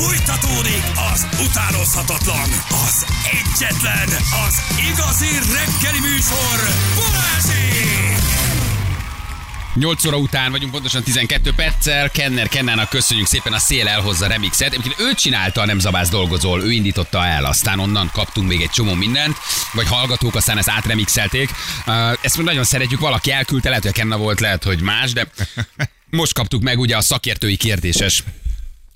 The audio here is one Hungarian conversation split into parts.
Fújtatódik az utánozhatatlan, az egyetlen, az igazi reggeli műsor, Balázsék! 8 óra után vagyunk, pontosan 12 perccel. Kenner Kennának köszönjük szépen a szél elhozza remixet. Egyébként ő csinálta a Nem Zabász dolgozol, ő indította el, aztán onnan kaptunk még egy csomó mindent, vagy hallgatók, aztán ezt átremixelték. Uh, ezt még nagyon szeretjük, valaki elküldte, lehet, hogy a Kenna volt, lehet, hogy más, de most kaptuk meg ugye a szakértői kérdéses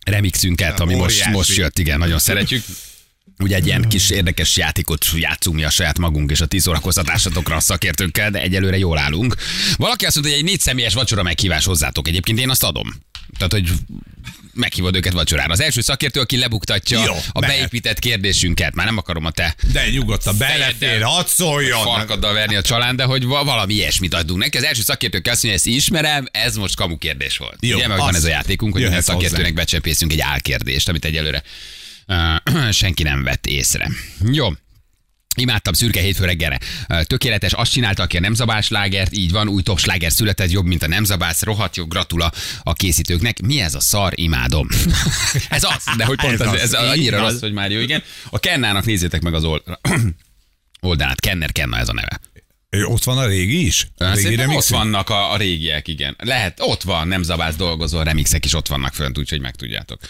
remixünket, ami most, most jött, igen, nagyon szeretjük. Ugye egy ilyen kis érdekes játékot játszunk mi a saját magunk és a tíz órakoztatásatokra a szakértőkkel, de egyelőre jól állunk. Valaki azt mondta, hogy egy négy személyes vacsora meghívás hozzátok. Egyébként én azt adom. Tehát, hogy meghívod őket vacsorára. Az első szakértő, aki lebuktatja Jó, a mehet. beépített kérdésünket. Már nem akarom a te De nyugodtan belefér, hadd szóljon. farkaddal verni a csalán, de hogy va- valami ilyesmit adunk neki. Az első szakértő azt mondja, ezt ismerem, ez most kamu kérdés volt. Jó, Ugye, meg van ez a játékunk, hogy minden szakértőnek hozzánk. becsempészünk egy álkérdést, amit egyelőre senki nem vett észre. Jó. Imádtam szürke hétfő reggelre. Tökéletes, azt csinálta, aki a nemzabás lágert, így van, új top sláger született, jobb, mint a nemzabász, rohadt jó, gratula a készítőknek. Mi ez a szar, imádom. ez az, de hogy pont Ez ez, az, ez, annyira az. rossz, hogy már jó, igen. A Kennának nézzétek meg az old- oldalát, Kenner Kenna ez a neve. Ott van a régi is? A régi Szerintem ott vannak a, a régiek, igen. Lehet, ott van, nem zabász dolgozó, remixek is ott vannak fönt, úgyhogy meg tudjátok.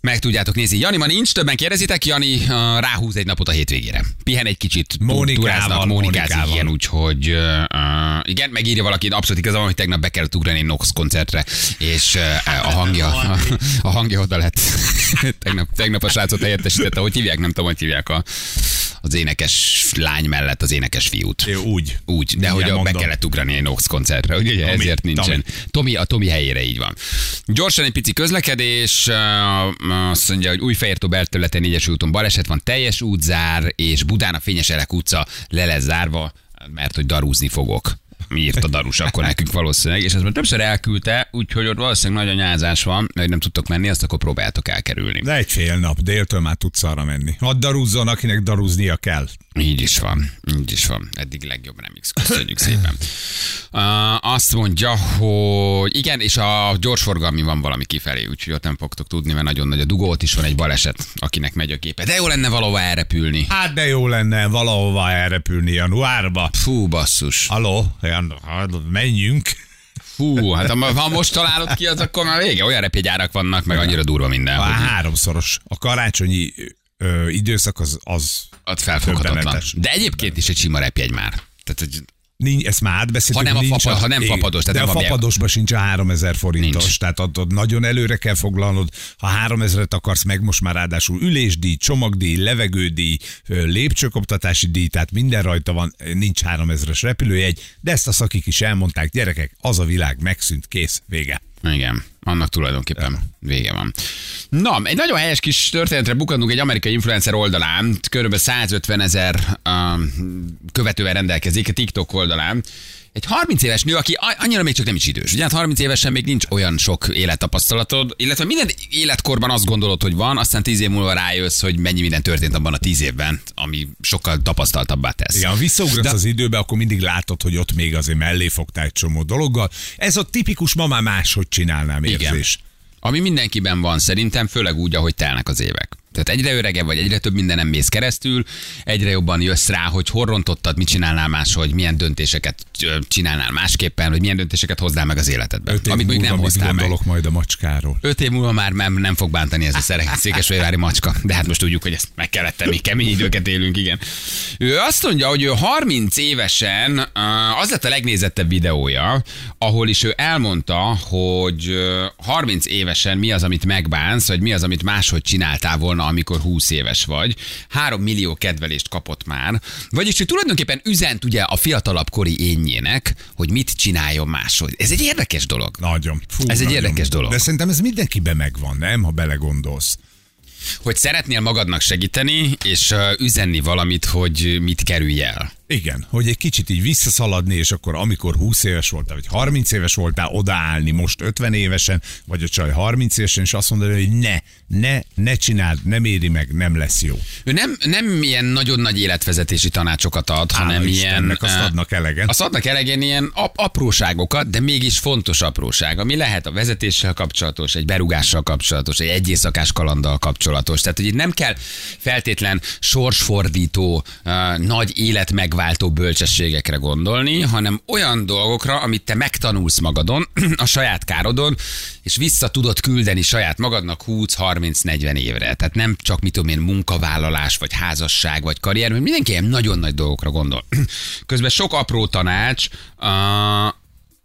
Meg tudjátok nézni. Jani ma nincs, többen kérdezitek, Jani uh, ráhúz egy napot a hétvégére. Pihen egy kicsit, Mónikával, mónikázik, igen, úgyhogy uh, igen, megírja valaki, abszolút igaza van, hogy tegnap be kellett ugrani Nox koncertre, és uh, a hangja, a, a hangja oda lett. tegnap, tegnap a srácot helyettesítette, hogy hívják, nem tudom, hogy hívják a, az énekes lány mellett az énekes fiút. Jó, Úgy. Úgy, de hogy a- be kellett ugrani egy Nox koncertre, ugye Tomi, ezért nincsen. Tomi. Tomi, a Tomi helyére így van. Gyorsan egy pici közlekedés, azt mondja, hogy Újfehértó belterületen négyes úton baleset van, teljes útzár, és Budán a Fényes Elek utca le lesz zárva, mert hogy darúzni fogok. Mi írt a darus akkor nekünk valószínűleg, és ezt már többször elküldte, úgyhogy ott valószínűleg nagy a nyázás van, hogy nem tudtok menni, azt akkor próbáljátok elkerülni. De egy fél nap, déltől már tudsz arra menni. Hadd darúzzon, akinek darúznia kell. Így is van, így is van. Eddig legjobb remix. Köszönjük szépen. Uh, azt mondja, hogy igen, és a gyorsforgalmi van valami kifelé, úgyhogy ott nem fogtok tudni, mert nagyon nagy a dugó, ott is van egy baleset, akinek megy a képe. De jó lenne valahova elrepülni. Hát de jó lenne valahova elrepülni januárba. Fú, basszus. Haló, Hát menjünk. Fú, hát ha, ha most találod ki, az akkor már vége. Olyan repjegyárak vannak, meg annyira durva minden, hogy háromszoros. A karácsonyi ö, időszak az, az ott felfoghatatlan. De egyébként is egy sima repjegy már. Tehát, hogy Nincs, ezt már átbeszéltük. Ha nem a nincs fapa- ha nem fapados, tehát de nem a a bie- fapadosban sincs a 3000 forintos, Nincs. tehát ott, nagyon előre kell foglalnod. Ha 3000-et akarsz meg, most már ráadásul ülésdíj, csomagdíj, levegődíj, lépcsőkoptatási díj, tehát minden rajta van, nincs 3000-es repülőjegy, de ezt a szakik is elmondták, gyerekek, az a világ megszűnt, kész, vége. Igen, annak tulajdonképpen vége van. Na, egy nagyon helyes kis történetre bukadunk egy amerikai influencer oldalán, kb. 150 ezer um, követővel rendelkezik a TikTok oldalán. Egy 30 éves nő, aki annyira még csak nem is idős. Ugye hát 30 évesen még nincs olyan sok élettapasztalatod, illetve minden életkorban azt gondolod, hogy van, aztán 10 év múlva rájössz, hogy mennyi minden történt abban a 10 évben, ami sokkal tapasztaltabbá tesz. Igen, ha visszaugrasz az időbe, akkor mindig látod, hogy ott még azért mellé fogtál egy csomó dologgal. Ez a tipikus ma már máshogy csinálnám érzés. Ami mindenkiben van szerintem, főleg úgy, ahogy telnek az évek. Tehát egyre öregebb vagy, egyre több mindenem mész keresztül, egyre jobban jössz rá, hogy hol rontottad, mit csinálnál máshogy, milyen döntéseket csinálnál másképpen, vagy milyen döntéseket hoznál meg az életedben. Öt év amit még múlva nem hoztál meg. majd a macskáról. Öt év múlva már nem, nem fog bántani ez a szere- székesfehérvári macska, de hát most tudjuk, hogy ezt meg kellett tenni, kemény időket élünk, igen. Ő azt mondja, hogy ő 30 évesen az lett a legnézettebb videója, ahol is ő elmondta, hogy uh, 30 évesen mi az, amit megbánsz, vagy mi az, amit máshogy csináltál volna, amikor 20 éves vagy. 3 millió kedvelést kapott már. Vagyis ő tulajdonképpen üzent ugye a fiatalabb kori énjének, hogy mit csináljon máshogy. Ez egy érdekes dolog. Nagyon. Fú, Ez egy nagyon. érdekes dolog. De szerintem ez mindenkiben megvan, nem? Ha belegondolsz. hogy szeretnél magadnak segíteni, és üzenni valamit, hogy mit kerülj el. Igen, hogy egy kicsit így visszaszaladni, és akkor amikor 20 éves voltál, vagy 30 éves voltál, odaállni most 50 évesen, vagy a csaj 30 évesen, és azt mondani, hogy ne, ne, ne csináld, nem éri meg, nem lesz jó. Ő nem, nem ilyen nagyon nagy életvezetési tanácsokat ad, Hála hanem ilyen... Istennek, azt eh, adnak elegen. Azt adnak elegen ilyen ap- apróságokat, de mégis fontos apróság, ami lehet a vezetéssel kapcsolatos, egy berugással kapcsolatos, egy egyészakás kalanddal kapcsolatos. Tehát, hogy itt nem kell feltétlen sorsfordító, uh, nagy élet megváltó bölcsességekre gondolni, hanem olyan dolgokra, amit te megtanulsz magadon, a saját károdon, és vissza tudod küldeni saját magadnak 20-30-40 évre. Tehát nem csak, mit tudom én, munkavállalás, vagy házasság, vagy karrier, mert mindenki ilyen nagyon nagy dolgokra gondol. Közben sok apró tanács,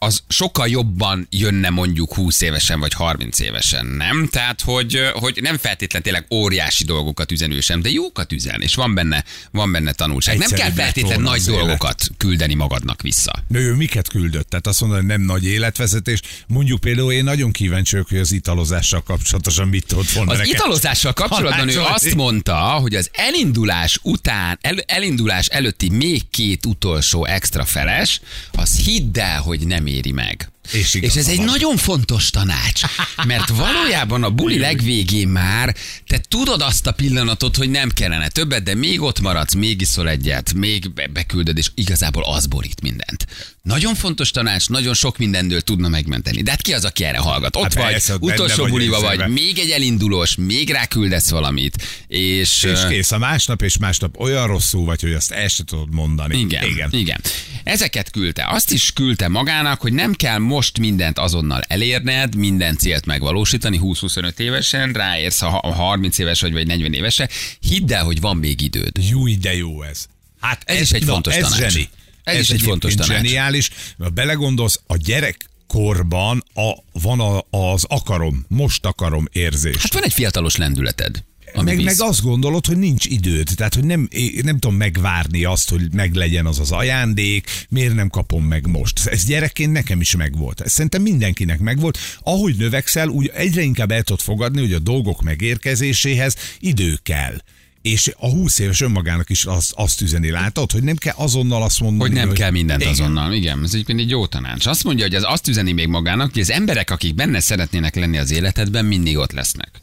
az sokkal jobban jönne mondjuk 20 évesen vagy 30 évesen, nem? Tehát, hogy, hogy nem feltétlen tényleg óriási dolgokat üzenő sem, de jókat üzen, és van benne, van benne tanulság. nem kell feltétlen nagy élet. dolgokat küldeni magadnak vissza. Nő, ő miket küldött? Tehát azt mondja, hogy nem nagy életvezetés. Mondjuk például én nagyon kíváncsi vagyok, hogy az italozással kapcsolatosan mit tudott volna Az neked. italozással kapcsolatban ő Tanácsolni. azt mondta, hogy az elindulás után, el, elindulás előtti még két utolsó extra feles, az hidd el, hogy nem éri meg. És és ez egy van. nagyon fontos tanács, mert valójában a buli legvégén már te tudod azt a pillanatot, hogy nem kellene többet, de még ott maradsz, még iszol egyet, még be- beküldöd, és igazából az borít mindent. Nagyon fontos tanács, nagyon sok mindendől tudna megmenteni. De hát ki az, aki erre hallgat? Ott Hát vagy, persze, utolsó vagy buliba vagy, még egy elindulós, még ráküldesz valamit, és... És kész, a másnap és másnap olyan rosszul vagy, hogy azt el se tudod mondani. igen, Igen. igen. Ezeket küldte. Azt is küldte magának, hogy nem kell most mindent azonnal elérned, minden célt megvalósítani 20-25 évesen, ráérsz, ha ha 30 éves vagy, vagy 40 évesen. Hidd el, hogy van még időd. Jó, de jó ez. Hát Ez is egy fontos ez tanács. Zseni. Ez is egy fontos tanács. zseniális. Ha belegondolsz, a gyerek korban a, van a, az akarom, most akarom érzés. Hát van egy fiatalos lendületed. Ami meg, visz. meg azt gondolod, hogy nincs időd, tehát hogy nem, nem tudom megvárni azt, hogy meglegyen az az ajándék, miért nem kapom meg most. Ez gyerekként nekem is megvolt. Ez szerintem mindenkinek megvolt. Ahogy növekszel, úgy egyre inkább el tudod fogadni, hogy a dolgok megérkezéséhez idő kell. És a 20 éves önmagának is azt, azt üzeni, látod, hogy nem kell azonnal azt mondani, Hogy nem kell mindent Igen. azonnal. Igen, ez egyébként egy jó tanács. Azt mondja, hogy az azt üzeni még magának, hogy az emberek, akik benne szeretnének lenni az életedben, mindig ott lesznek.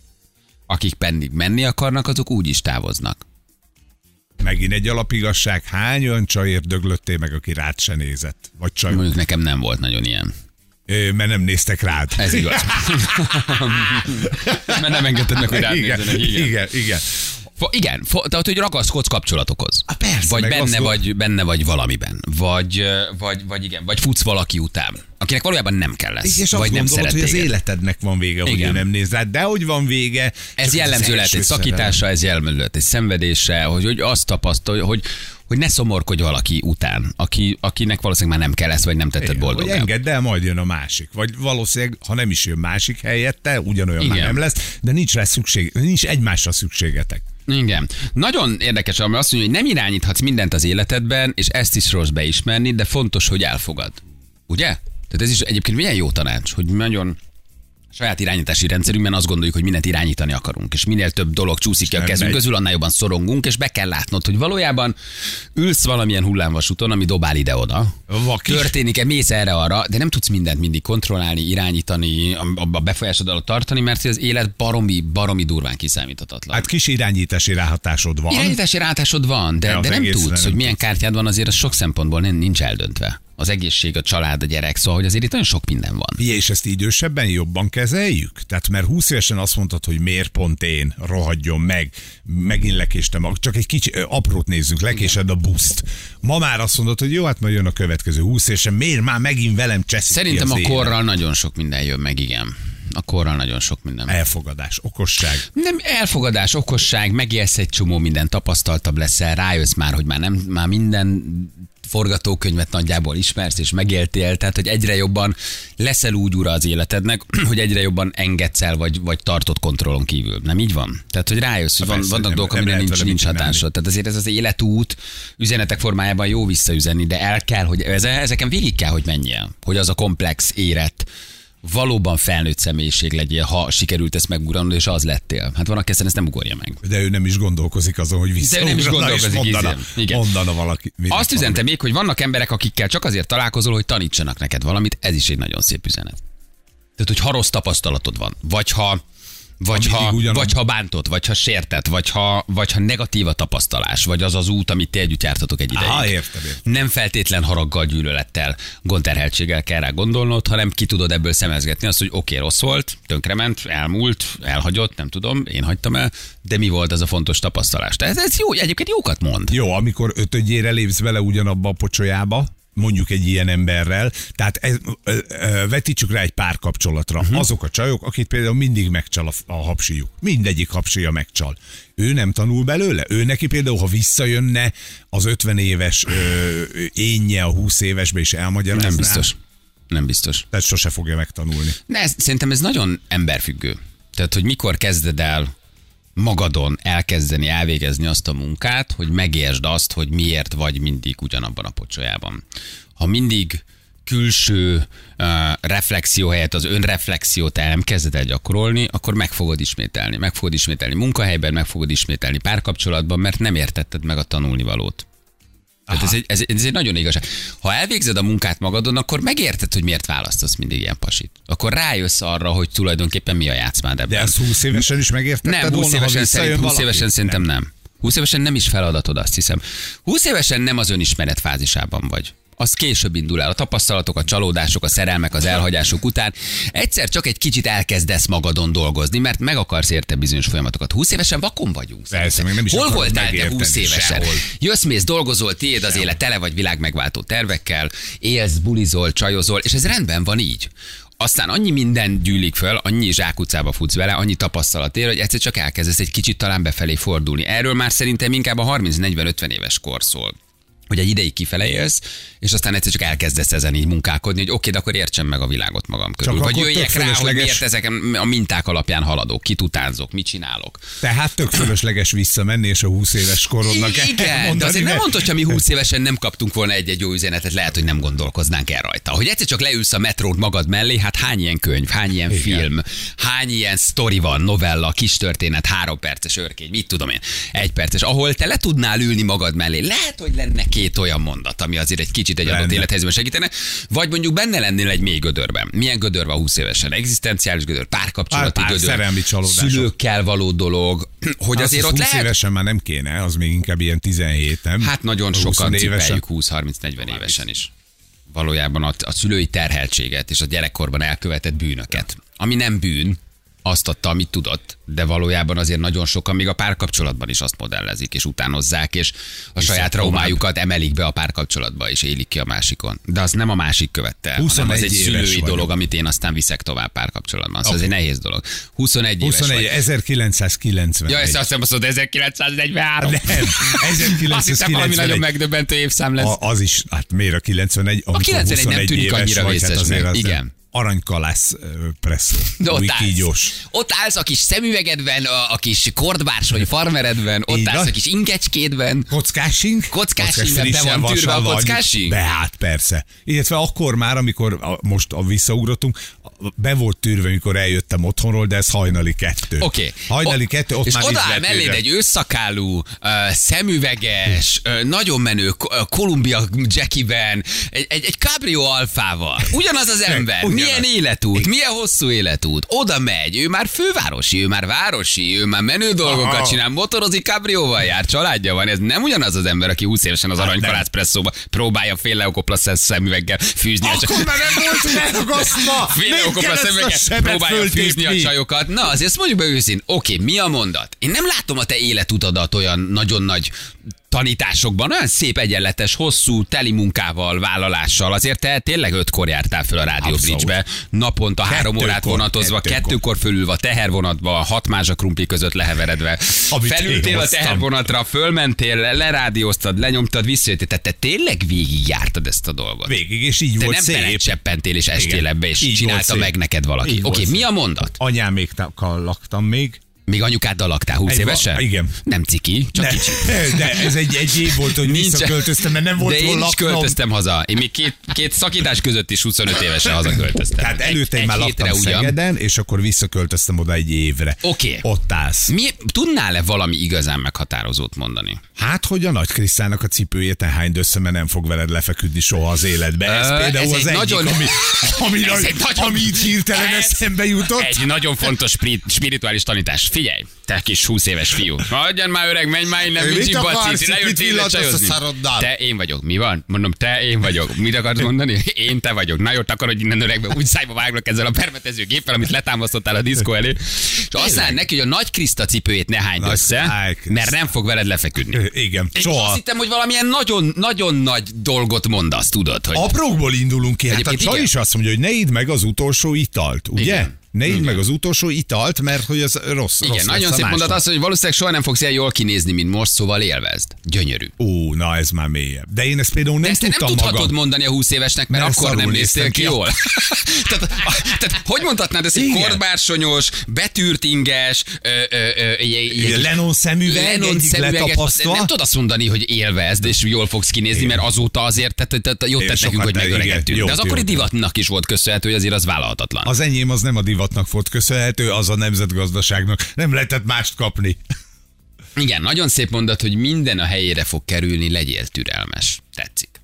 Akik pedig menni akarnak, azok úgy is távoznak. Megint egy alapigasság, hány olyan csajért döglöttél meg, aki rád se nézett? Vagy csaj, Mondjuk nekem nem volt nagyon ilyen. Ö, mert nem néztek rád. Ez igaz. Mert nem engedted meg, hogy rád igen, nézzenek. Igen. igen, igen. Igen, tehát hogy ragaszkodsz kapcsolatokhoz. Á, persze, vagy benne azt vagy, benne vagy valamiben. Vagy, vagy, vagy igen, vagy futsz valaki után, akinek valójában nem kell lesz. És vagy nem szeret hogy az életednek van vége, hogy Igen. ő nem néz rád, de hogy van vége. Ez jellemző lehet egy első szakításra, ez jellemző lehet egy szenvedésre, hogy, hogy azt tapasztalja, hogy, hogy ne szomorkodj valaki után, aki, akinek valószínűleg már nem kell lesz, vagy nem tetted. Hogy boldogá. engedd el, majd jön a másik. Vagy valószínűleg, ha nem is jön másik helyette, ugyanolyan már Igen. nem lesz, de nincs rá szükség, nincs egymásra szükségetek. Igen. Nagyon érdekes, ami azt mondja, hogy nem irányíthatsz mindent az életedben, és ezt is rossz beismerni, de fontos, hogy elfogad. Ugye? Tehát ez is egyébként milyen jó tanács, hogy nagyon saját irányítási rendszerünkben azt gondoljuk, hogy mindent irányítani akarunk, és minél több dolog csúszik ki a kezünk közül, annál jobban szorongunk, és be kell látnod, hogy valójában ülsz valamilyen hullámvasúton, ami dobál ide-oda, történik-e, mész erre-arra, de nem tudsz mindent mindig kontrollálni, irányítani, a, a befolyásod alatt tartani, mert az élet baromi, baromi durván kiszámíthatatlan. Hát kis irányítási ráhatásod van. Irányítási rátásod van, de, De de nem tudsz, nem hogy milyen kártyád van, azért az sok szempontból nincs eldöntve. Az egészség, a család, a gyerek, szóval hogy azért itt nagyon sok minden van. Figyelj, és ezt idősebben jobban kezeljük? Tehát mert 20 évesen azt mondtad, hogy miért pont én, rohadjon meg, megint lekéstem, csak egy kicsi aprót nézzünk, lekésed a buszt. Ma már azt mondod, hogy jó, hát majd jön a következő 20 évesen, miért már megint velem cseszik Szerintem a az élet? korral nagyon sok minden jön meg, igen. A korral nagyon sok minden. Elfogadás, okosság. Nem elfogadás, okosság, megélsz egy csomó minden, tapasztaltabb leszel, rájössz már, hogy már nem, már minden forgatókönyvet nagyjából ismersz és megéltél, tehát hogy egyre jobban leszel úgy ura az életednek, hogy egyre jobban engedsz el, vagy, vagy tartod kontrollon kívül. Nem így van? Tehát, hogy rájössz, hogy van, persze, vannak dolgok, amire nincs, nincs hatásod. Tehát azért ez az életút üzenetek formájában jó visszaüzenni, de el kell, hogy ez, ezeken végig kell, hogy menjél, hogy az a komplex érett, valóban felnőtt személyiség legyél, ha sikerült ezt megugrannod, és az lettél. Hát van, aki ezt nem ugorja meg. De ő nem is gondolkozik azon, hogy vissza. nem is gondolkozik, mondana, igen. Igen. mondana valaki. Azt üzente még, hogy vannak emberek, akikkel csak azért találkozol, hogy tanítsanak neked valamit, ez is egy nagyon szép üzenet. Tehát, hogy ha rossz tapasztalatod van, vagy ha vagy Ha ha, ugyanaz. vagy ha bántott, vagy ha sértett, vagy ha, vagy ha negatív a tapasztalás, vagy az az út, amit ti együtt jártatok egy ideig. Aha, értem, értem. Nem feltétlen haraggal, gyűlölettel, gondterheltséggel kell rá gondolnod, hanem ki tudod ebből szemezgetni azt, hogy oké, okay, rossz volt, tönkrement, elmúlt, elhagyott, nem tudom, én hagytam el, de mi volt az a fontos tapasztalás? Tehát ez jó, egyébként jókat mond. Jó, amikor ötödjére lépsz bele ugyanabba a pocsolyába, mondjuk egy ilyen emberrel, tehát ez, ö, ö, vetítsük rá egy párkapcsolatra. Uh-huh. Azok a csajok, akit például mindig megcsal a, a hapsijuk. Mindegyik hapsija megcsal. Ő nem tanul belőle? Ő neki például, ha visszajönne az 50 éves ö, énje a 20 évesbe és elmagyarázná, Nem biztos. Nem biztos. Tehát sose fogja megtanulni. De ez, szerintem ez nagyon emberfüggő. Tehát, hogy mikor kezded el magadon elkezdeni, elvégezni azt a munkát, hogy megértsd azt, hogy miért vagy mindig ugyanabban a pocsolyában. Ha mindig külső uh, reflexió helyett az önreflexiót el nem kezded el gyakorolni, akkor meg fogod ismételni. Meg fogod ismételni munkahelyben, meg fogod ismételni párkapcsolatban, mert nem értetted meg a tanulnivalót. Tehát ez egy, ez, ez egy nagyon igazság. Ha elvégzed a munkát magadon, akkor megérted, hogy miért választasz mindig ilyen pasit. Akkor rájössz arra, hogy tulajdonképpen mi a játszmád ebben. De ezt 20 évesen is megértetted Nem, 20 volna, évesen, szerint, 20 valaki? évesen szerintem nem. 20 évesen nem is feladatod, azt hiszem. 20 évesen nem az önismeret fázisában vagy. Az később indul el. A tapasztalatok, a csalódások, a szerelmek, az elhagyások után egyszer csak egy kicsit elkezdesz magadon dolgozni, mert meg akarsz érte bizonyos folyamatokat. 20 évesen vakon vagyunk. Persze, még nem is Hol voltál te megérteni 20 évesen? sehol. Jössz, mész, dolgozol, tiéd az élet, tele vagy világ megváltó tervekkel, élsz, bulizol, csajozol, és ez rendben van így. Aztán annyi minden gyűlik föl, annyi zsákutcába futsz vele, annyi tapasztalat ér, hogy egyszer csak elkezdesz egy kicsit talán befelé fordulni. Erről már szerintem inkább a 30-40-50 éves kor szól hogy egy ideig kifele élsz, és aztán egyszer csak elkezdesz ezen így munkálkodni, hogy oké, de akkor értsem meg a világot magam körül. Csak Vagy jöjjek rá, hogy miért ezek a minták alapján haladok, kit utánzok, mit csinálok. Tehát tök fölösleges visszamenni, és a 20 éves korodnak Igen, de elmondani, azért nem mondta, hogyha mi 20 évesen nem kaptunk volna egy-egy jó üzenetet, lehet, hogy nem gondolkoznánk el rajta. Hogy egyszer csak leülsz a metrót magad mellé, hát hány ilyen könyv, hány ilyen Igen. film, hány ilyen sztori van, novella, kis történet, három perces örkény, mit tudom én, egy perces, ahol te le tudnál ülni magad mellé. Lehet, hogy lenne két olyan mondat, ami azért egy kicsit egy adott Lenne. élethelyzetben segítene, vagy mondjuk benne lennél egy mély gödörben. Milyen gödör van 20 évesen? Egzisztenciális gödör, párkapcsolati Pár- gödör, szerelmi csalódások. szülőkkel való dolog, hogy Az azért az ott 20 lehet évesen már nem kéne, az még inkább ilyen 17, nem? Hát nagyon 20 sokan cipeljük 20-30-40 évesen is. Valójában a, a szülői terheltséget és a gyerekkorban elkövetett bűnöket. Ami nem bűn, azt adta, amit tudott, de valójában azért nagyon sokan még a párkapcsolatban is azt modellezik, és utánozzák, és a saját tovább. traumájukat emelik be a párkapcsolatba, és élik ki a másikon. De az nem a másik követte, hanem az 21 egy szülői vagyok. dolog, amit én aztán viszek tovább párkapcsolatban. Szóval ez Oké. egy nehéz dolog. 21, 21, éves vagy. 1990. Ja, ezt azt hiszem, azt mondod, 1943. Nem, Azt hiszem, valami nagyon 1991. megdöbbentő évszám lesz. A, az is, hát miért a 91? amikor 91 nem 21 tűnik annyira hát azért az Igen. Aranykalász presszó. De ott állsz, ott állsz a kis szemüvegedben, a, a kis kordbársony farmeredben, ott Így állsz a kis ingecskédben. Kockásink? Kockásink, be van tűrve a kockásink? Be, hát persze. Illetve akkor már, amikor a, most a visszaugratunk, a- be volt tűrve, mikor eljöttem otthonról, de ez hajnali kettő. Oké. Hajnali O- kettő, ott és már odaáll melléd egy ősszakálú, uh, szemüveges, uh, nagyon menő uh, Columbia Jackie-ben, egy, egy, egy Cabrio alfával. Ugyanaz az ember. Milyen életút, milyen hosszú életút. Oda megy, ő már fővárosi, ő már városi, ő már menő dolgokat Aha. csinál, motorozik, Cabrióval jár, családja van. Ez nem ugyanaz az ember, aki 20 évesen az Hát aranykalász presszóba próbálja fél leokoplassz szemüveggel fűzni. a Akkor már nem volt megragasztva! Fél Miért okopra kell ezt a szemüveget sebet próbálja fűzni a csajokat. Na, azért ezt mondjuk be őszint. Oké, mi a mondat? Én nem látom a te életutadat olyan nagyon nagy tanításokban, olyan szép, egyenletes, hosszú, teli munkával, vállalással. Azért te tényleg ötkor jártál föl a Rádió. Bridge-be, naponta három Kettőkor, órát vonatozva, kettőkor. kettőkor fölülve a tehervonatba, a hat mázsa krumpli között leheveredve. Amit Felültél a tehervonatra, fölmentél, le- lerádióztad, lenyomtad, visszajöttél. Tehát te tényleg végigjártad ezt a dolgot. Végig, és így Te volt nem szép. belecseppentél és estél ebbe, és Így csinálta meg neked valaki. Oké, volt mi a mondat? Anyámékkal laktam még, Még anyukáddal laktál 20 Egy va- évesen? igen. Nem ciki, csak De, kicsi. de ez egy, egy év volt, hogy Nincs- visszaköltöztem, mert nem volt De én is költöztem haza. Én még két, két szakítás között is 25 évesen hazaköltöztem. Tehát előtte én már laktam ugyan. Szegeden, és akkor visszaköltöztem oda egy évre. Oké. Ott állsz. Mi, tudnál-e valami igazán meghatározót mondani? Hát, hogy a nagy Krisztának a cipőjét hány össze, mert nem fog veled lefeküdni soha az életbe. Ez Ö, például ez az egy egyik, nagyon- ami, ami, Ez nagy, egy nagyon- ami így hirtelen Ez eszembe jutott. Egy nagyon fontos spirit, spirituális tanítás. Figyelj, te kis 20 éves fiú. Hagyjan már öreg, menj már innen, Mit ide villantasz a csajozni. Te én vagyok. Mi van? Mondom, te én vagyok. Mit akarsz mondani? Én te vagyok. Na jó, akarodj innen öregbe, úgy szájba váglak ezzel a permetező géppel, amit letámasztottál a diszkó elé. És aztán neki, hogy a nagy Kriszta cipőjét ne hányd össze, mert nem fog veled lefeküdni. Igen, soha. azt hittem, hogy valamilyen nagyon, nagyon nagy dolgot mondasz, tudod, hogy Aprókból indulunk ki. Hát a csaj is azt mondja, hogy ne idd meg az utolsó italt, ugye? Igen. Ne Igen. meg az utolsó italt, mert hogy az rossz. Igen, rossz nagyon szép mondat az, hogy valószínűleg soha nem fogsz ilyen jól kinézni, mint most, szóval élvezd. Gyönyörű. Ó, na ez már mélyebb. De én ezt például nem ezt te nem tudtam tudhatod magam. mondani a 20 évesnek, mert, Mert akkor nem néztél ki jól. tehát, tehát, hogy mondhatnád ezt, hogy korbársonyos, egy- egy- Lennon szemüveg, szemüveges, letapasztva. nem tudod azt mondani, hogy élvezd, és jól fogsz kinézni, mert azóta azért tehát, jót tett nekünk, hogy jót, De az akkori divatnak is volt köszönhető, hogy azért az vállalhatatlan. Az enyém az nem a divatnak volt köszönhető, az a nemzetgazdaságnak. Nem lehetett mást kapni. Igen, nagyon szép mondat, hogy minden a helyére fog kerülni, legyél türelmes. Tetszik.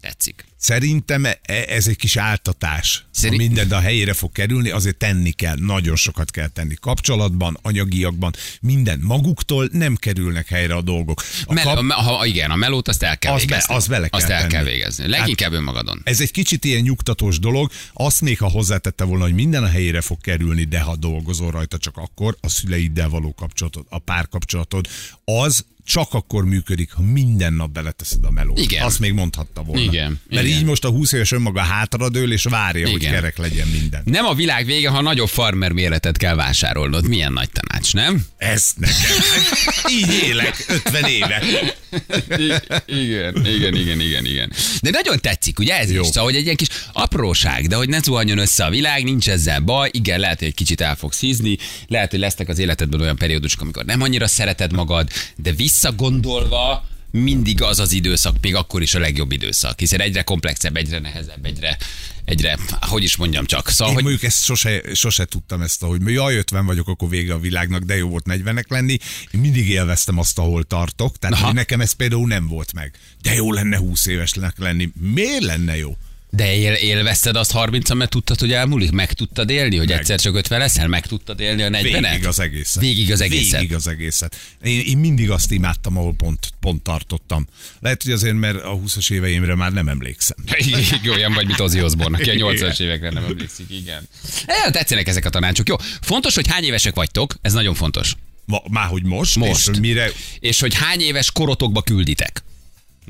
Tetszik. Szerintem ez egy kis áltatás. Szerint- Ha minden a helyére fog kerülni, azért tenni kell. Nagyon sokat kell tenni. Kapcsolatban, anyagiakban, minden. Maguktól nem kerülnek helyre a dolgok. A Mel- kap- a, ha, igen, a melót azt el kell Az be- végezni. az bele kell azt el tenni. kell végezni. Leginkább önmagadon. Ez egy kicsit ilyen nyugtatós dolog. Azt még, ha hozzátette volna, hogy minden a helyére fog kerülni, de ha dolgozol rajta, csak akkor a szüleiddel való kapcsolatod, a párkapcsolatod, az csak akkor működik, ha minden nap beleteszed a melót. Igen. Azt még mondhatta volna. Igen, Mert igen. így most a 20 éves önmaga hátra dől, és várja, hogy Igen. kerek legyen minden. Nem a világ vége, ha nagyobb farmer méretet kell vásárolnod. Milyen nagy tanács, nem? Ez nekem. Így élek, 50 éve. igen, igen, igen, igen, igen. De nagyon tetszik, ugye ez Jó. is, szóval, hogy egy ilyen kis apróság, de hogy ne zuhanjon össze a világ, nincs ezzel baj, igen, lehet, hogy egy kicsit el fogsz hízni, lehet, hogy lesznek az életedben olyan periódusok, amikor nem annyira szereted magad, de visszagondolva, mindig az az időszak, még akkor is a legjobb időszak, hiszen egyre komplexebb, egyre nehezebb, egyre, egyre, hogy is mondjam csak. Szóval, Én hogy mondjuk ezt sose, sose tudtam ezt, hogy jaj, 50 vagyok, akkor vége a világnak, de jó volt 40-nek lenni. Én mindig élveztem azt, ahol tartok, tehát nekem ez például nem volt meg. De jó lenne 20 évesnek lenni. Miért lenne jó? De él, élvezted azt 30 mert tudtad, hogy elmúlik? Meg tudtad élni, hogy Meg. egyszer csak 50 leszel? Meg tudtad élni a 40 Végig az egészet. Végig az egészet. Végig az egészet. Én, én mindig azt imádtam, ahol pont, pont tartottam. Lehet, hogy azért, mert a 20-as éveimre már nem emlékszem. Igen, olyan vagy, mint Ozzy Osbourne, aki a 80-as évekre nem emlékszik, igen. E, tetszenek ezek a tanácsok. Jó, fontos, hogy hány évesek vagytok, ez nagyon fontos. Ma, már hogy most? Most. És mire... És hogy hány éves korotokba külditek.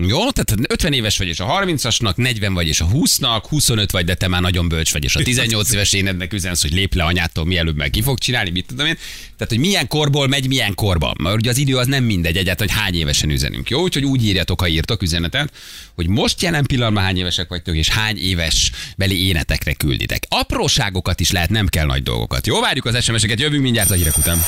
Jó, tehát 50 éves vagy és a 30-asnak, 40 vagy és a 20-nak, 25 vagy, de te már nagyon bölcs vagy, és a 18 éves énednek üzensz, hogy lép le anyától, mielőbb meg ki fog csinálni, mit tudom én. Tehát, hogy milyen korból megy, milyen korba. Mert ugye az idő az nem mindegy egyáltalán, hogy hány évesen üzenünk. Jó, úgyhogy úgy írjatok, ha írtok üzenetet, hogy most jelen pillanatban hány évesek vagytok, és hány éves beli énetekre külditek. Apróságokat is lehet, nem kell nagy dolgokat. Jó, várjuk az SMS-eket, jövünk mindjárt a hírek után.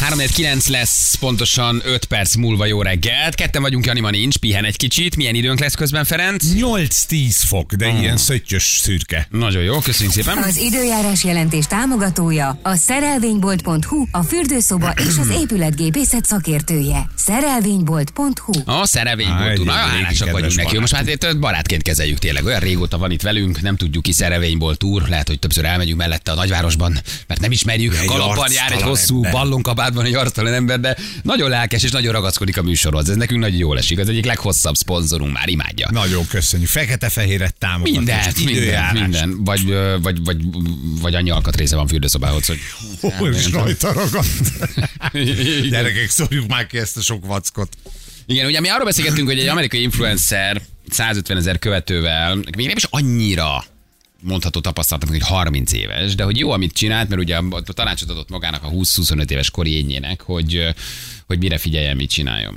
3-9 lesz pontosan 5 perc múlva jó reggelt. Ketten vagyunk, Jani ma nincs, pihen egy kicsit. Milyen időnk lesz közben, Ferenc? 8-10 fok, de Hmm. ilyen szöttyös szürke. Nagyon jó, köszönjük szépen. Az időjárás jelentés támogatója a szerelvénybolt.hu, a fürdőszoba és az épületgépészet szakértője. Szerelvénybolt.hu A egy Nagyon hálásak vagyunk neki. Most már azért barátként kezeljük tényleg. Olyan régóta van itt velünk, nem tudjuk ki szerevényból túr. Lehet, hogy többször elmegyünk mellette a nagyvárosban, mert nem ismerjük. Kalapban jár egy hosszú ember. Ballonkabátban egy arctalan ember, de nagyon lelkes és nagyon ragaszkodik a műsorhoz. Ez nekünk nagyon jól esik. Az egyik leghosszabb szponzorunk már imádja. Nagyon köszönjük. Fekete-fehéret támogat. Minden, időjárás. minden. Vagy, vagy, vagy, vagy annyi alkatrésze van fürdőszobához, hogy... Ó, és rajta ragadt. Gyerekek, szórjuk már ki ezt a sok vackot. Igen, ugye mi arról beszélgettünk, hogy egy amerikai influencer 150 ezer követővel, még nem is annyira mondható tapasztalatom, hogy 30 éves, de hogy jó, amit csinált, mert ugye a tanácsot adott magának a 20-25 éves kori ényének, hogy, hogy mire figyeljen, mit csináljon.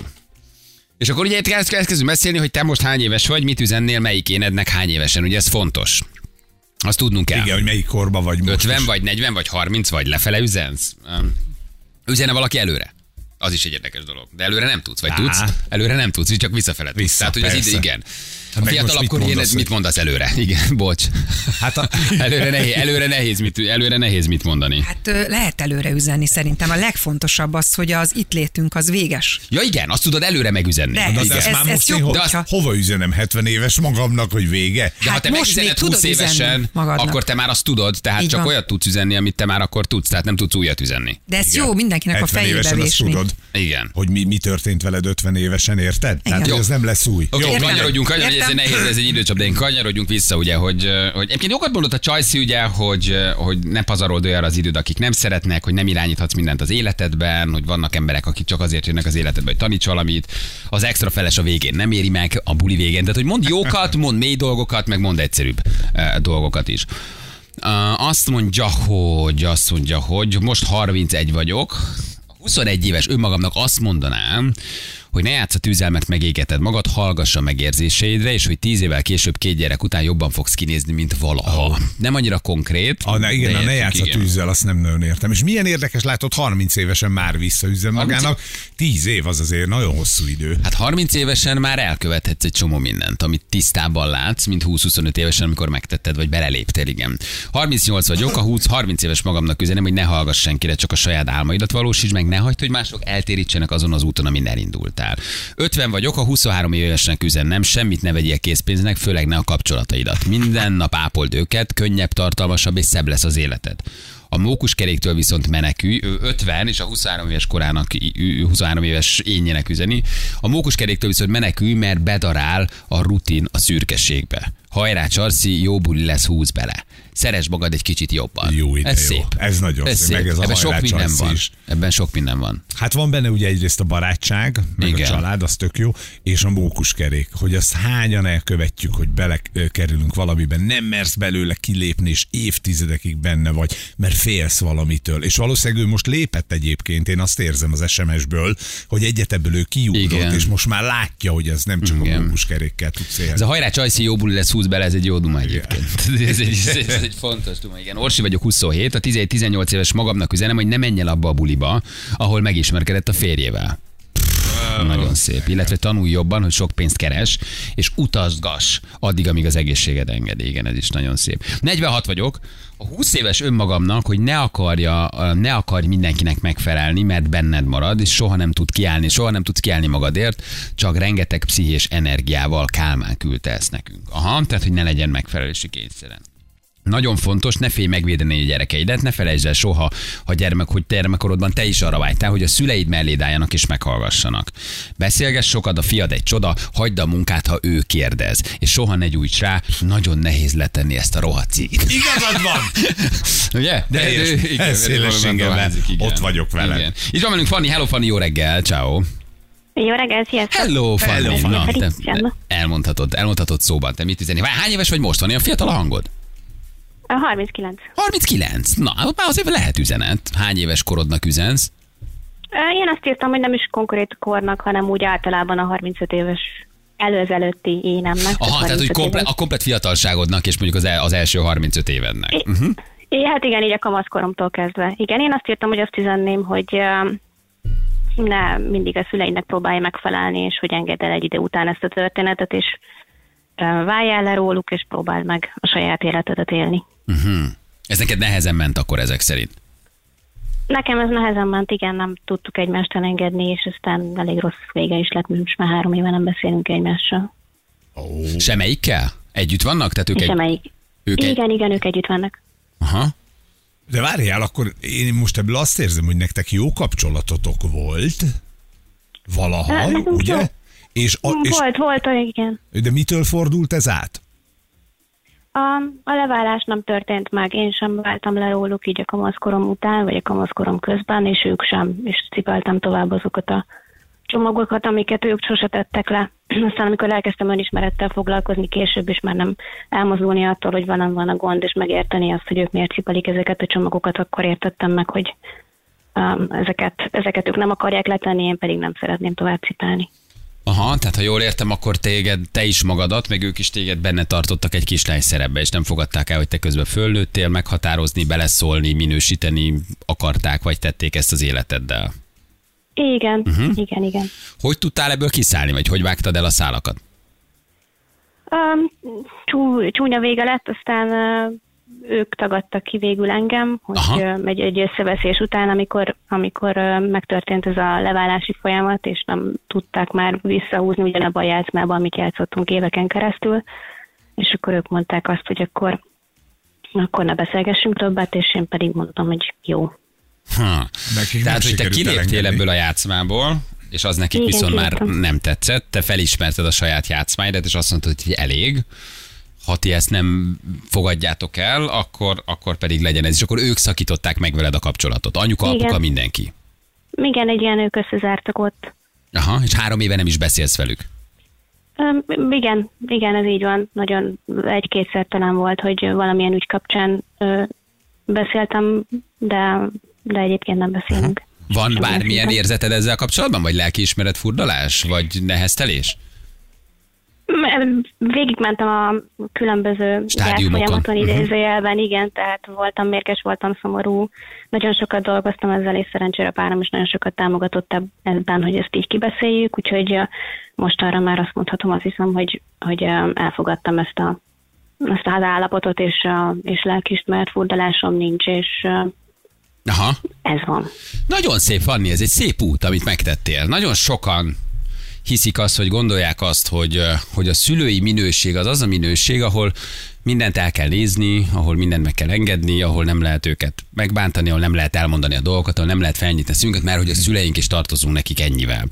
És akkor ugye itt kezd- kezdünk beszélni, hogy te most hány éves vagy, mit üzennél, melyik énednek hány évesen, ugye ez fontos. Azt tudnunk kell. Igen, hogy melyik korba vagy most 50 is. vagy 40 vagy 30 vagy lefele üzensz? Um, Üzene valaki előre? Az is egy érdekes dolog. De előre nem tudsz, vagy Á. tudsz? Előre nem tudsz, csak visszafele tudsz. Vissza, Tehát, hogy az persze. ide, igen. Hát A meg fiatalabb mit mit mondasz előre? Igen, bocs. Hát a, Előre nehéz, előre nehéz, mit, előre nehéz mit mondani. Hát lehet előre üzenni szerintem. A legfontosabb az, hogy az itt létünk az véges. Ja igen, azt tudod előre megüzenni. De, de ez- ezt ez- már ez most jobb, ho- de azt- hova üzenem 70 éves magamnak, hogy vége? De ha Hát te most megüzened még 20 tudod üzenni évesen, magadnak. akkor te már azt tudod, tehát Így csak van. olyat tudsz üzenni, amit te már akkor tudsz, tehát nem tudsz újat üzenni. De ez jó mindenkinek a 70 fejébe évesen azt vésni. tudod, Igen. hogy mi, mi történt veled 50 évesen, érted? Tehát, Igen. hogy az nem lesz új. Oké, Értem. kanyarodjunk, kanyarodjunk, ez nehéz, ez egy időcsap, de én kanyarodjunk vissza, ugye, hogy, hogy egyébként jogat mondott a Csajci, ugye, hogy, hogy ne pazarold olyan az időd, akik nem szeretnek, hogy nem irányíthatsz mindent az életedben, hogy vannak emberek, akik csak azért jönnek az életedbe, hogy taníts valamit, az extra feles a végén nem éri meg, a buli végén. Tehát, hogy mond jókat, mond mély dolgokat, meg mond egyszerűbb dolgokat is. Azt mondja, hogy azt mondja, hogy most 31 vagyok, 21 éves önmagamnak azt mondanám, hogy ne játsz a tűzzel, mert megégeted magad, hallgass a megérzéseidre, és hogy 10 évvel később két gyerek után jobban fogsz kinézni, mint valaha. Oh. Nem annyira konkrét. A, ne, igen, a ne játsz a tűzzel, azt nem nagyon értem. És milyen érdekes látod, 30 évesen már visszaüzen 30 magának. 10 év az azért nagyon hosszú idő. Hát 30 évesen már elkövethetsz egy csomó mindent, amit tisztában látsz, mint 20-25 évesen, amikor megtetted, vagy beleléptél, igen. 38 vagyok, a 20, 30 éves magamnak üzenem, hogy ne hallgass senkire, csak a saját álmaidat valósítsd meg, ne hagyd, hogy mások eltérítsenek azon az úton, amin elindultál. 50 vagyok, a 23 évesnek üzennem, semmit ne vegyél készpénznek, főleg ne a kapcsolataidat. Minden nap ápold őket, könnyebb, tartalmasabb és szebb lesz az életed. A mókuskeréktől viszont menekülj, ő 50, és a 23 éves korának, ő 23 éves énjének üzeni. A mókuskeréktől viszont menekülj, mert bedarál a rutin a szürkeségbe. Hajrá, Csarszi, jó buli lesz, húz bele. Szeres magad egy kicsit jobban. Jó ide, ez jó. szép. Ez nagyon ez szép, meg ez a Ebben sok minden van. is. Ebben sok minden van. Hát van benne ugye egyrészt a barátság, meg Igen. a család, az tök jó, és a mókuskerék, hogy azt hányan elkövetjük, hogy belekerülünk valamiben, nem mersz belőle kilépni, és évtizedekig benne vagy, mert félsz valamitől. És valószínűleg ő most lépett egyébként, én azt érzem az SMS-ből, hogy egyet ebből ő kiugrott, és most már látja, hogy ez nem csak Igen. a mókuskerékkel tudsz élni. Ez a hajrá Csajci jó buli lesz, húz bele, ez egy jó duma egyébként. Ez egy, ez egy fontos duma, igen. Orsi vagyok 27, a 17-18 éves magamnak üzenem, hogy ne menj el abba a buliba, ahol megismerkedett a férjével. Nagyon szép. Illetve tanulj jobban, hogy sok pénzt keres, és utazgass addig, amíg az egészséged engedi. Igen, ez is nagyon szép. 46 vagyok. A 20 éves önmagamnak, hogy ne akarja, ne akarj mindenkinek megfelelni, mert benned marad, és soha nem tud kiállni, soha nem tudsz kiállni magadért, csak rengeteg pszichés energiával Kálmán küldte ezt nekünk. Aha, tehát, hogy ne legyen megfelelési kényszeren. Nagyon fontos, ne félj megvédeni a gyerekeidet, ne felejtsd el soha, ha gyermek, hogy gyermekkorodban te is arra vágytál, hogy a szüleid melléd álljanak és meghallgassanak. Beszélgess sokat, a fiad egy csoda, hagyd a munkát, ha ő kérdez, és soha ne gyújts rá, nagyon nehéz letenni ezt a rohadt cigit. Igazad van! Ugye? De, Teljes de- igen, igen. ott vagyok vele. Igen. Itt van velünk Fanni, hello Fanni, jó reggel, ciao. Jó reggel, sziasztok! Hello Fanni, Hello, Fanni. Na, te elmondhatod, elmondhatod szóban, te mit üzenni. Hány éves vagy most? Van olyan fiatal a hangod? A 39. 39. Na, már azért lehet üzenet. Hány éves korodnak üzensz? Én azt írtam, hogy nem is konkrét kornak, hanem úgy általában a 35 éves előzelőtti énemnek. Aha, tehát hogy komple, a komplet fiatalságodnak, és mondjuk az, el, az első 35 évednek. I- Uh-huh. É, hát igen, így a kamaszkoromtól kezdve. Igen, én azt írtam, hogy azt üzenném, hogy ne mindig a szüleinek próbálj megfelelni, és hogy engedd el egy idő után ezt a történetet, és váljál le róluk, és próbáld meg a saját életedet élni. Uh-huh. Ez neked nehezen ment akkor ezek szerint. Nekem ez nehezen ment, igen, nem tudtuk egymást elengedni, és aztán elég rossz vége is lett, mert most már három éve nem beszélünk egymással. Semmelyikkel? Együtt vannak? Tehát ők És egy... semmelyik. ők egy... Igen, igen, ők együtt vannak. Aha. De várjál, akkor én most ebből azt érzem, hogy nektek jó kapcsolatotok volt. Valaha, Hát, ugye? jó. És, a, és, Volt, volt, igen. de mitől fordult ez át? A, a leválás nem történt meg, én sem váltam le róluk így a kamaszkorom után, vagy a kamaszkorom közben, és ők sem, és cipeltem tovább azokat a csomagokat, amiket ők sose tettek le. Aztán amikor elkezdtem önismerettel foglalkozni később, és már nem elmozdulni attól, hogy velem van a gond, és megérteni azt, hogy ők miért cipelik ezeket a csomagokat, akkor értettem meg, hogy um, ezeket, ezeket ők nem akarják letenni, én pedig nem szeretném tovább cipelni. Aha, tehát ha jól értem, akkor téged, te is magadat, meg ők is téged benne tartottak egy kislány szerepbe, és nem fogadták el, hogy te közben föllőttél, meghatározni, beleszólni, minősíteni akarták, vagy tették ezt az életeddel. Igen, uh-huh. igen, igen. Hogy tudtál ebből kiszállni, vagy hogy vágtad el a szálakat? Um, csú, csúnya vége lett, aztán uh, ők tagadtak ki végül engem, hogy Aha. egy, egy összeveszés után, amikor, amikor megtörtént ez a leválási folyamat, és nem tudták már visszahúzni ugyanabban a játszmában, amit játszottunk éveken keresztül, és akkor ők mondták azt, hogy akkor, akkor ne beszélgessünk többet, és én pedig mondtam, hogy jó. Ha. Tehát, hogy te kiléptél ebből a játszmából, és az nekik Igen, viszont már nem tetszett, te felismerted a saját játszmáidat, és azt mondtad, hogy elég, ha ti ezt nem fogadjátok el, akkor, akkor pedig legyen ez. És akkor ők szakították meg veled a kapcsolatot. Anyuka, Igen. apuka, mindenki. Igen, egy ilyen ők összezártak ott. Aha, és három éve nem is beszélsz velük. Um, igen, igen, ez így van. Nagyon egy-kétszer talán volt, hogy valamilyen ügy kapcsán ö, beszéltem, de, de egyébként nem beszélünk. Van Sem bármilyen érzeted ezzel kapcsolatban, vagy lelkiismeret furdalás, vagy neheztelés? Végigmentem a különböző folyamaton Mhm. idézőjelben, igen, tehát voltam mérges, voltam szomorú, nagyon sokat dolgoztam ezzel, és szerencsére a párom is nagyon sokat támogatott eb- ebben, hogy ezt így kibeszéljük, úgyhogy most arra már azt mondhatom, azt hiszem, hogy, hogy elfogadtam ezt a ezt az állapotot, és, és lelkismert furdalásom nincs, és Aha. ez van. Nagyon szép, Fanni, ez egy szép út, amit megtettél. Nagyon sokan hiszik azt, vagy gondolják azt, hogy, hogy a szülői minőség az az a minőség, ahol mindent el kell nézni, ahol mindent meg kell engedni, ahol nem lehet őket megbántani, ahol nem lehet elmondani a dolgokat, ahol nem lehet felnyitni a szünket, mert hogy a szüleink is tartozunk nekik ennyivel.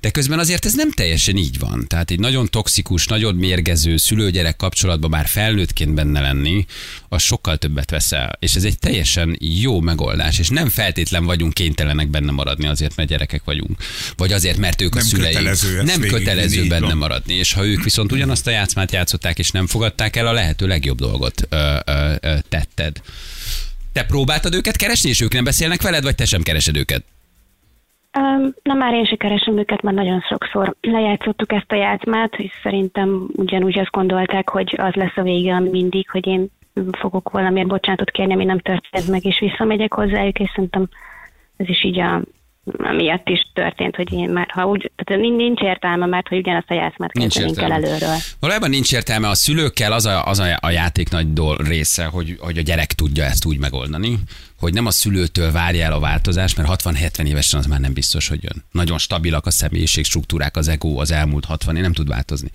De közben azért ez nem teljesen így van. Tehát egy nagyon toxikus, nagyon mérgező szülő-gyerek kapcsolatban már felnőttként benne lenni, az sokkal többet veszel. És ez egy teljesen jó megoldás, és nem feltétlen vagyunk kénytelenek benne maradni azért, mert gyerekek vagyunk. Vagy azért, mert ők a Nem szüleink. kötelező nem kötelező benne maradni. És ha ők viszont ugyanazt a játszmát játszották, és nem fogadták el, a lehető legjobb dolgot ö, ö, ö, tetted. Te próbáltad őket keresni, és ők nem beszélnek veled, vagy te sem keresed őket? Um, na már én se keresem őket, mert nagyon sokszor lejátszottuk ezt a játszmát, és szerintem ugyanúgy azt gondolták, hogy az lesz a vége, ami mindig, hogy én fogok valamiért bocsánatot kérni, ami nem történt meg, és visszamegyek hozzájuk, és szerintem ez is így a miatt is történt, hogy én már, ha úgy, tehát nincs- értelme, mert hogy ugyanazt a játszmát Nincs értelme. előről. Valójában nincs értelme, a szülőkkel az a, az a, a játék nagy dol része, hogy, hogy a gyerek tudja ezt úgy megoldani, hogy nem a szülőtől várja el a változást, mert 60-70 évesen az már nem biztos, hogy jön. Nagyon stabilak a személyiség struktúrák, az ego az elmúlt 60 év nem tud változni.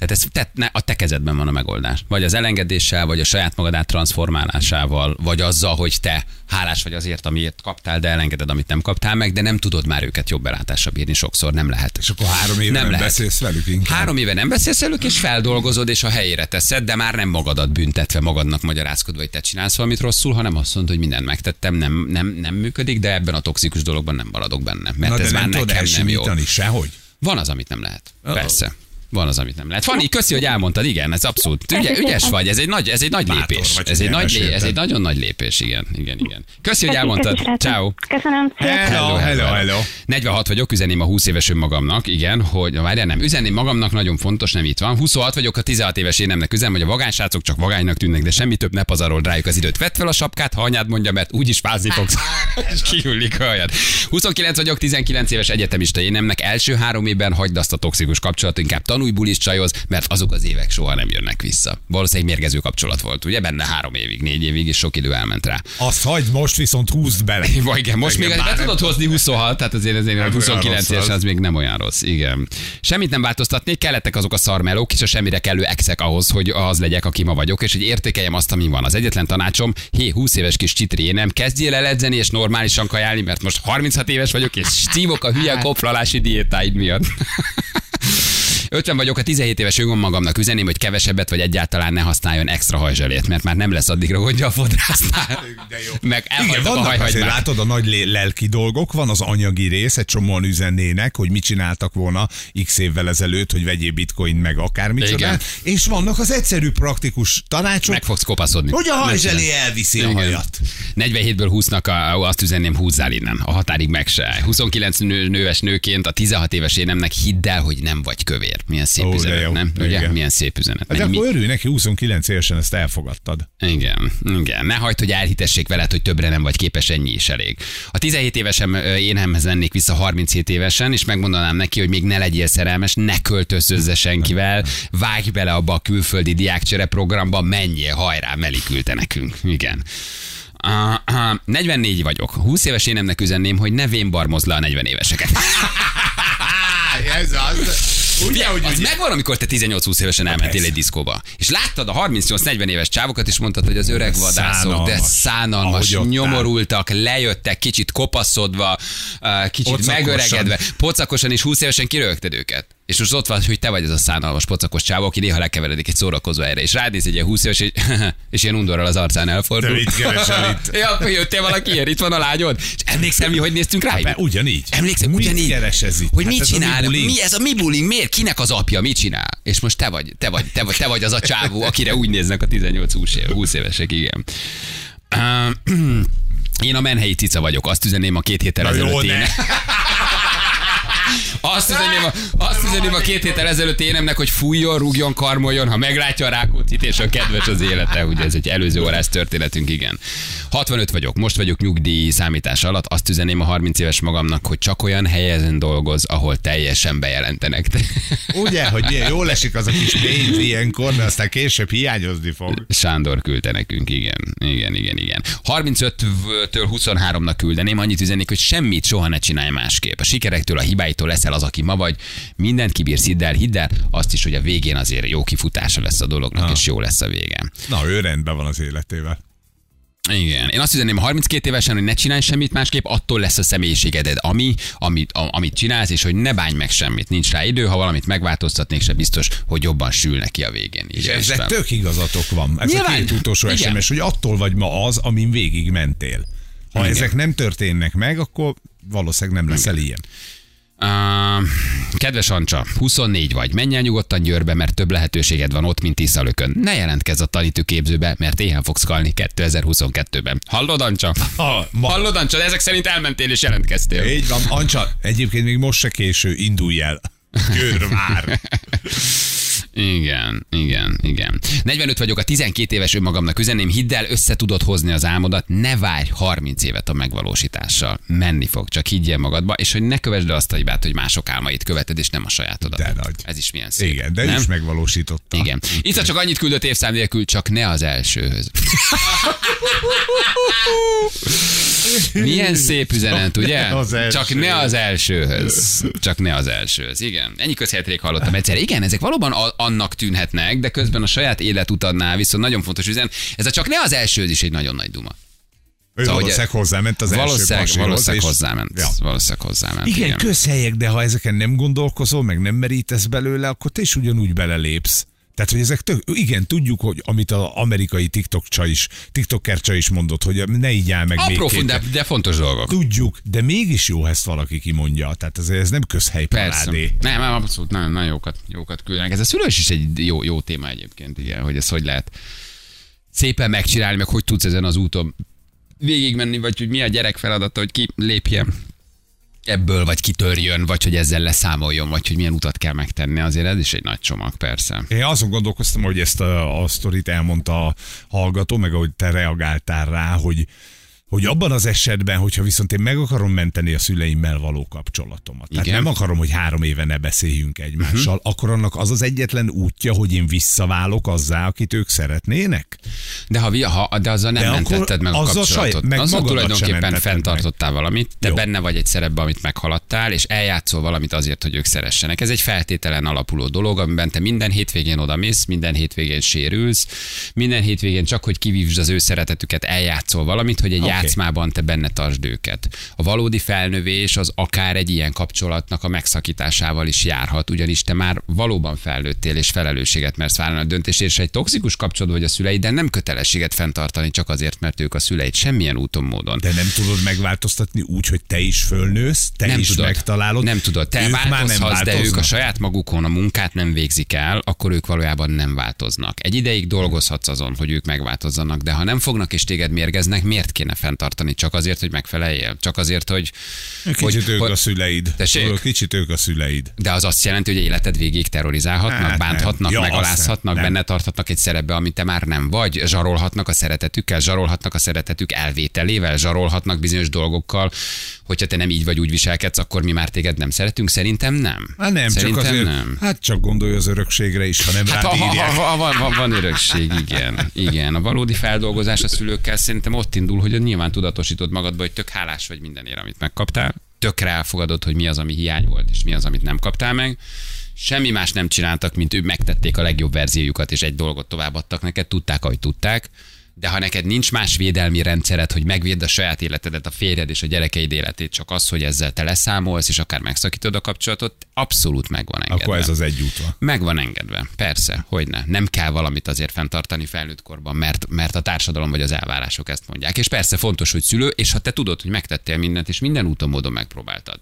Tehát ez te, ne, a te kezedben van a megoldás. Vagy az elengedéssel, vagy a saját magad transformálásával, vagy azzal, hogy te hálás vagy azért, amiért kaptál, de elengeded, amit nem kaptál meg, de nem tudod már őket jobb belátásra bírni sokszor, nem lehet. És akkor három éve nem, lehet. beszélsz velük inkább. Három éve nem beszélsz velük, és feldolgozod, és a helyére teszed, de már nem magadat büntetve, magadnak magyarázkodva, hogy te csinálsz valamit rosszul, hanem azt mondod, hogy mindent megtettem, nem, nem, nem működik, de ebben a toxikus dologban nem maradok benne. Mert Na, de ez már nem nekem nem jó. sehogy. Van az, amit nem lehet. Oh. Persze. Van az, amit nem lehet. Fanni, köszi, hogy elmondtad, igen, ez abszolút. Ügye, ügyes vagy, ez egy nagy, ez egy nagy Bátor lépés. vagy, Ez egy, nagy, lé, ez egy nagyon nagy lépés, igen, igen, igen. Köszi, hogy elmondtad. Ciao. Köszönöm! Hello, hello, hello. 46 vagyok, üzenném a 20 éves önmagamnak, igen, hogy várjál, nem, üzenném magamnak, nagyon fontos, nem itt van. 26 vagyok, a 16 éves énemnek üzenem, hogy a vagánysrácok csak vagánynak tűnnek, de semmi több ne pazarol rájuk az időt. Vedd fel a sapkát, ha anyád mondja, mert úgyis fázni fogsz. És kiüllik a hajad. 29 vagyok, 19 éves egyetemista énemnek első három évben hagyd azt a toxikus kapcsolatot, inkább tanulj bulis csajoz, mert azok az évek soha nem jönnek vissza. Valószínűleg mérgező kapcsolat volt, ugye? Benne három évig, négy évig, és sok idő elment rá. Azt hagyd, most viszont húzd bele. Vagy igen, most Igen, még be tudod hozni 26, tehát azért azért Nem a olyan 29 rossz éves az. az még nem olyan rossz, igen. Semmit nem változtatnék, kellettek azok a szarmelók és a semmire kellő exek ahhoz, hogy az legyek, aki ma vagyok, és hogy értékeljem azt, ami van. Az egyetlen tanácsom, hé, 20 éves kis csitri, nem kezdjél el edzeni és normálisan kajálni, mert most 36 éves vagyok, és szívok a hülye koplalási diétáid miatt. 50 vagyok, a 17 éves önmagamnak üzeném, hogy kevesebbet vagy egyáltalán ne használjon extra hajzselét, mert már nem lesz addigra gondja a fodrásznál. De jó. Meg Igen, a hajhagymát. látod, a nagy lelki dolgok, van az anyagi rész, egy csomóan üzennének, hogy mit csináltak volna x évvel ezelőtt, hogy vegyél bitcoin meg csodál, és vannak az egyszerű praktikus tanácsok, Meg fogsz kopaszodni. hogy a hajzselé elviszi a Igen. hajat. 47-ből 20-nak a, azt üzenném, húzzál innen. A határig meg se. 29 nő, nőves nőként a 16 éves énemnek hidd el, hogy nem vagy kövér. Milyen szép Ó, üzenet, jó. nem? Ugye? Igen. Milyen szép üzenet. De Mennyi- akkor örülj neki, 29 évesen ezt elfogadtad. Igen, igen. Ne hagyd, hogy elhitessék veled, hogy többre nem vagy képes, ennyi is elég. A 17 évesen énemhez lennék vissza 37 évesen, és megmondanám neki, hogy még ne legyél szerelmes, ne költözözze senkivel, vágj bele abba a külföldi diákcsere programba, menjél, hajrá, melikülte nekünk. Igen. Uh, uh, 44 vagyok. 20 éves énemnek üzenném, hogy ne vénbarmozd le a 40 éveseket. Ez az. Ugye, hogy az megvan, amikor te 18-20 évesen elmentél egy diszkóba, és láttad a 38-40 éves csávokat, és mondtad, hogy az öreg vadászok, de Szánalmas. szánalmas, ott áll. nyomorultak, lejöttek, kicsit kopaszodva, kicsit megöregedve, pocakosan, és 20 évesen kirögted őket. És most ott van, hogy te vagy ez a szánalmas pocakos csávó, aki néha lekeveredik egy szórakozó erre, és rád néz egy ilyen 20 éves, és, és ilyen undorral az arcán elfordul. De mit keresel itt? Ja, akkor jöttél valakiért, itt van a lányod. És emlékszem, mi, hogy néztünk rá? Be, ugyanígy. Emlékszem, Mit ugyanígy. keres ez itt? Hogy Hát mit mi csinál? bullying. Mi ez a mi bullying? Miért? Kinek az apja? Mit csinál? És most te vagy, te vagy, te vagy, te vagy az a csávó, akire úgy néznek a 18-20 év, 20 évesek, igen. Uh, én a menhelyi cica vagyok, azt üzenném a két héttel ezelőtt. Azt üzenném, a, azt üzenném a két héttel ezelőtt énemnek, hogy fújjon, rúgjon, karmoljon, ha meglátja a Rákóczit, és a kedves az élete. Ugye ez egy előző órás történetünk, igen. 65 vagyok, most vagyok nyugdíj számítás alatt, azt üzenném a 30 éves magamnak, hogy csak olyan helyen dolgoz, ahol teljesen bejelentenek. Ugye, hogy milyen jól esik az a kis pénz ilyenkor, de aztán később hiányozni fog. Sándor küldte nekünk, igen. Igen, igen, igen. 35-től 23-nak küldeném, annyit üzenik, hogy semmit soha ne csinálj másképp. A sikerektől, a hibáitól leszel az, aki ma vagy. Mindent kibírsz, hidd el, hidd el, azt is, hogy a végén azért jó kifutása lesz a dolognak, Ah. és jó lesz a vége. Na, ő rendben van az életével. Igen. Én azt üzenném a 32 évesen, hogy ne csinálj semmit másképp, attól lesz a személyiségeded, ami, amit, a, amit csinálsz, és hogy ne bánj meg semmit. Nincs rá idő, ha valamit megváltoztatnék, se biztos, hogy jobban sül neki a végén. És Írja ezzel István. tök igazatok van. Ez Nyilván. a két utolsó Igen. SMS, hogy attól vagy ma az, amin végig mentél. Ha Igen. ezek nem történnek meg, akkor valószínűleg nem leszel ilyen. Uh, kedves Ancsa, 24 vagy, menj el nyugodtan Győrbe, mert több lehetőséged van ott, mint Tiszalökön. Ne jelentkezz a tanítőképzőbe, mert éhen fogsz kalni 2022-ben. Hallod, Ancsa? Ha, ma, Hallod, Ancsa, de ezek szerint elmentél és jelentkeztél. így van, Ancsa, egyébként még most se késő, indulj el. Győr vár. Igen, igen, igen. 45 vagyok, a 12 éves önmagamnak üzenném, hidd el, össze tudod hozni az álmodat, ne várj 30 évet a megvalósítással. Menni fog, csak higgyél magadba, és hogy ne kövesd azt a hibát, hogy mások álmait követed, és nem a sajátodat. De nagy. Ez is milyen szép. Igen, de nem? is megvalósította. Igen. Itt csak annyit küldött évszám nélkül, csak ne az elsőhöz. Milyen szép üzenet, ugye? Az első. Csak ne az elsőhöz. Csak ne az elsőhöz. Igen. Ennyi közhelyet hallottam egyszer. Igen, ezek valóban a- annak tűnhetnek, de közben a saját életutadnál viszont nagyon fontos üzen. Ez a csak ne az elsőhöz is egy nagyon nagy duma. Ő Szóval, valószínűleg hozzáment az első Valószínűleg, pasihoz, valószínűleg és- hozzáment. Ja. Valószínűleg hozzáment. Igen, igen. közhelyek, de ha ezeken nem gondolkozol, meg nem merítesz belőle, akkor te is ugyanúgy belelépsz. Tehát, hogy ezek tök, igen, tudjuk, hogy amit az amerikai TikTok csaj is, TikToker csaj is mondott, hogy ne így áll meg Apró, még de, de fontos dolgok. Tudjuk, de mégis jó, ha ezt valaki kimondja. Tehát ez, ez nem közhely parádé. Nem, nem, abszolút nagyon, nagyon jókat, jókat küldenek. Ez a szülős is egy jó, jó téma egyébként, igen, hogy ez hogy lehet szépen megcsinálni, meg hogy tudsz ezen az úton végigmenni, vagy hogy mi a gyerek feladata, hogy ki lépjen ebből, vagy kitörjön, vagy hogy ezzel leszámoljon, vagy hogy milyen utat kell megtenni. Azért ez is egy nagy csomag, persze. Én azon gondolkoztam, hogy ezt a, a sztorit elmondta a hallgató, meg ahogy te reagáltál rá, hogy hogy abban az esetben, hogyha viszont én meg akarom menteni a szüleimmel való kapcsolatomat, tehát Igen. nem akarom, hogy három éve ne beszéljünk egymással, uh-huh. akkor annak az az egyetlen útja, hogy én visszaválok azzá, akit ők szeretnének? De, ha, ha, de azzal nem De mentetted meg a kapcsolatot. saj- meg azzal tulajdonképpen fenntartottál valamit, te Jó. benne vagy egy szerepben, amit meghaladtál, és eljátszol valamit azért, hogy ők szeressenek. Ez egy feltételen alapuló dolog, amiben te minden hétvégén odamész, minden hétvégén sérülsz, minden hétvégén csak, hogy kivívsd az ő szeretetüket, eljátszol valamit, hogy egy Akkor játszmában te benne tartsd őket. A valódi felnövés az akár egy ilyen kapcsolatnak a megszakításával is járhat, ugyanis te már valóban felnőttél és felelősséget mersz vállalni a döntés, és egy toxikus kapcsolat vagy a szüleid, de nem kötelességet fenntartani csak azért, mert ők a szüleid semmilyen úton módon. De nem tudod megváltoztatni úgy, hogy te is fölnősz, te nem is tudod, megtalálod. Nem tudod. Te ők már nem változhatsz, de ők a változnak. saját magukon a munkát nem végzik el, akkor ők valójában nem változnak. Egy ideig dolgozhatsz azon, hogy ők megváltozzanak, de ha nem fognak és téged mérgeznek, miért kéne fenntartani? Csak azért, hogy megfeleljél? Csak azért, hogy... Kicsit hogy, ők hogy a szüleid. Tessék? Kicsit ők a szüleid. de az azt jelenti, hogy életed végig terrorizálhatnak, Hát nem. bánthatnak, Ja, megalázhatnak, nem. benne tarthatnak egy szerepbe, amit te már nem vagy, zsarolhatnak a szeretetükkel, zsarolhatnak a szeretetük elvételével, zsarolhatnak bizonyos dolgokkal, hogyha te nem így vagy úgy viselkedsz, akkor mi már téged nem szeretünk. Szerintem nem. Hát nem, Szerintem csak azért, nem. hát csak gondolj az örökségre is, ha nem Hát rád ha, ha, ha, van, van, van örökség, igen. Igen, a valódi feldolgozás a szülőkkel szerintem ott indul, hogy nyilván tudatosítod magadba, hogy tök hálás vagy mindenért, amit megkaptál. Tökre elfogadod, hogy mi az, ami hiány volt, és mi az, amit nem kaptál meg. Semmi más nem csináltak, mint ők megtették a legjobb verziójukat, és egy dolgot továbbadtak neked, tudták, ahogy tudták. De ha neked nincs más védelmi rendszered, hogy megvédd a saját életedet, a férjed és a gyerekeid életét, csak az, hogy ezzel te leszámolsz, és akár megszakítod a kapcsolatot, abszolút megvan engedve. Akkor ez az egy út van. Meg van engedve. Persze, hogy ne. Nem kell valamit azért fenntartani felnőtt korban, mert, mert a társadalom vagy az elvárások ezt mondják. És persze fontos, hogy szülő, és ha te tudod, hogy megtettél mindent, és minden úton módon megpróbáltad.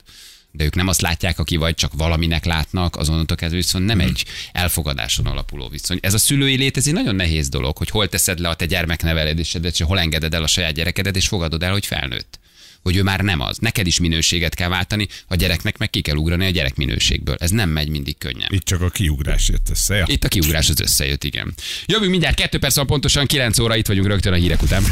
De ők nem azt látják, aki vagy csak valaminek látnak, azonnantól kezdve viszont nem egy elfogadáson alapuló viszony. Ez a szülői lét, ez egy nagyon nehéz dolog, hogy hol teszed le a te gyermekneveledésedet, és hol engeded el a saját gyerekedet, és fogadod el, hogy felnőtt hogy ő már nem az. Neked is minőséget kell váltani, a gyereknek meg ki kell ugrani a gyerek minőségből. Ez nem megy mindig könnyen. Itt csak a kiugrás jött össze. Ja. Itt a kiugrás az összejött, igen. Jövünk mindjárt, kettő perc van pontosan, 9 óra, itt vagyunk rögtön a hírek után.